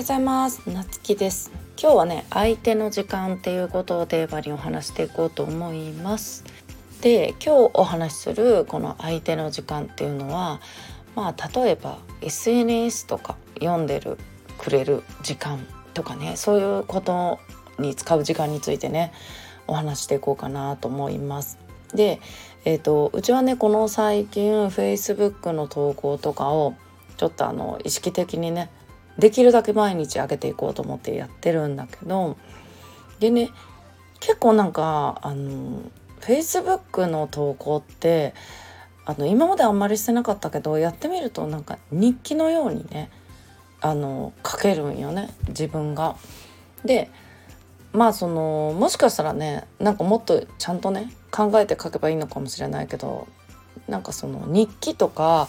ようございます。なつきです。今日はね相手の時間っていうことをテーマにお話していこうと思います。で今日お話しするこの相手の時間っていうのはまあ例えば SNS とか読んでるくれる時間とかねそういうことに使う時間についてねお話していこうかなと思います。で、えーと、うちはねこの最近 Facebook の投稿とかをちょっとあの意識的にねできるだけ毎日上げていこうと思ってやってるんだけどでね結構なんかあの Facebook の投稿ってあの今まであんまりしてなかったけどやってみるとなんか日記のようにねあの書けるんよね自分が。でまあそのもしかしたらねなんかもっとちゃんとね考えて書けばいいのかもしれないけどなんかその日記とか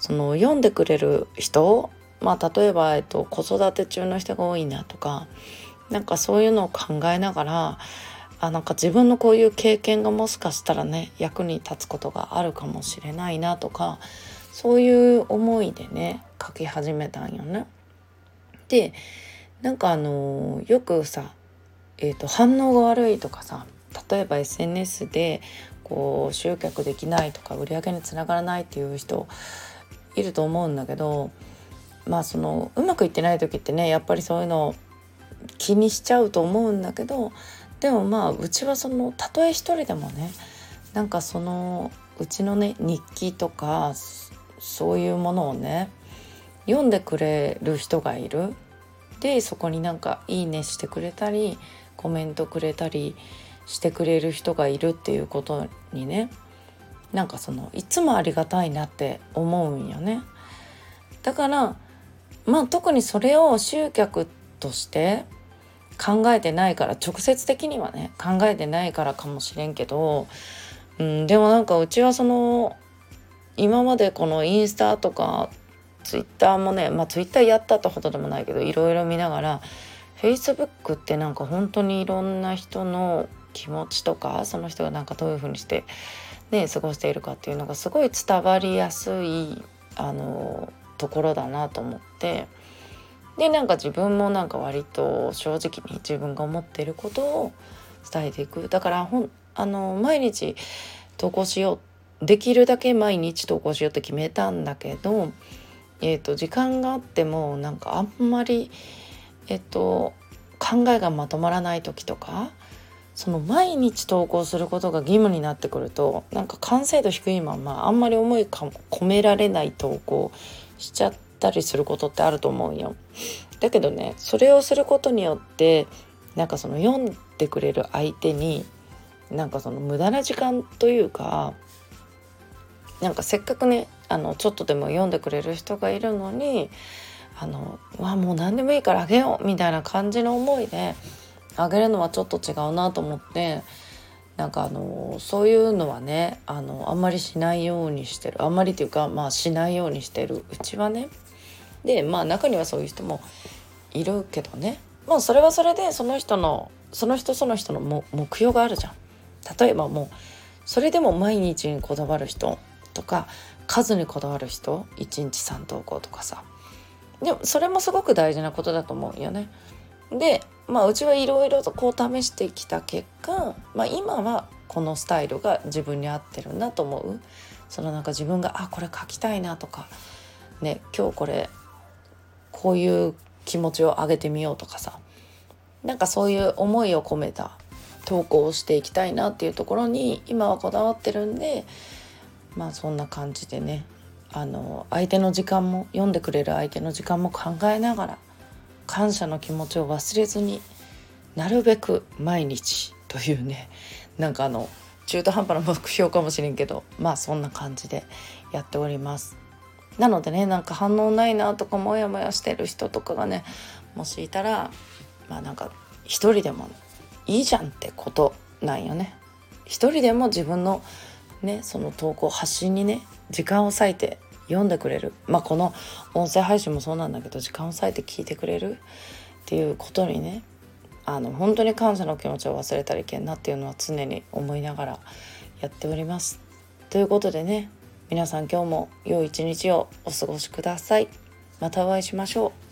その読んでくれる人まあ例えば、えっと、子育て中の人が多いなとかなんかそういうのを考えながらあなんか自分のこういう経験がもしかしたらね役に立つことがあるかもしれないなとかそういう思いでね書き始めたんよね。でなんかあのよくさえーと、反応が悪いとかさ例えば SNS でこう集客できないとか売り上げにつながらないっていう人いると思うんだけどまあそのうまくいってない時ってねやっぱりそういうの気にしちゃうと思うんだけどでもまあうちはそのたとえ一人でもねなんかそのうちのね日記とかそういうものをね読んでくれる人がいるでそこになんか「いいね」してくれたりコメントくれたりしてくれる人がいるっていうことにねなんかそのいつもありがたいなって思うんよね。だからまあ特にそれを集客として考えてないから直接的にはね考えてないからかもしれんけど、うん、でもなんかうちはその今までこのインスタとかツイッターもねまあツイッターやったってほどでもないけどいろいろ見ながら Facebook ってなんか本当にいろんな人の気持ちとかその人がなんかどういうふうにしてね過ごしているかっていうのがすごい伝わりやすいあのところだなと思って。でなんか自分もなんか割と正直に自分が思っていることを伝えていく。だからほんあの毎日投稿しよう。できるだけ毎日投稿しようって決めたんだけどえーと、時間があってもなんかあんまり、えっ、ー、と、考えがまとまらない時とかその毎日投稿することが義務になってくるとなんか完成度低いままあんまり思い込められない投稿しちゃったりすることってあると思うよ。だけどねそれをすることによってなんかその読んでくれる相手になんかその無駄な時間というかなんかせっかくねあのちょっとでも読んでくれる人がいるのにあのわもう何でもいいからあげようみたいな感じの思いであげるのはちょっと違うなと思ってなんかあのそういうのはねあのあんまりしないようにしてるあんまりっていうかまあしないようにしてるうちはね。でまあ中にはそういう人もいるけどねまあそれはそれでその人のその人その人の目標があるじゃん。例えばもうそれでも毎日にこだわる人とか数にこだわる人1日3投稿とかさでもそれもすごく大事なことだと思うよね。でまあうちはいろいろとこう試してきた結果、まあ、今はこのスタイルが自分に合ってるなと思う。そのなんか自分があこれ書きたいなとかね今日これこういう気持ちを上げてみようとかさなんかそういう思いを込めた投稿をしていきたいなっていうところに今はこだわってるんでまあそんな感じでねあの相手の時間も読んでくれる相手の時間も考えながら感謝の気持ちを忘れずになるべく毎日というね なんかあの中途半端な目標かもしれんけどまあそんな感じでやっております。なのでねなんか反応ないなとかモヤモヤしてる人とかがねもしいたらまあなんか一人でもいいじゃんってことなんよね。一人でも自分のねその投稿発信にね時間を割いて読んでくれるまあこの音声配信もそうなんだけど時間を割いて聞いてくれるっていうことにねあの本当に感謝の気持ちを忘れたらいけんなっていうのは常に思いながらやっております。ということでね皆さん今日も良い一日をお過ごしください。またお会いしましょう。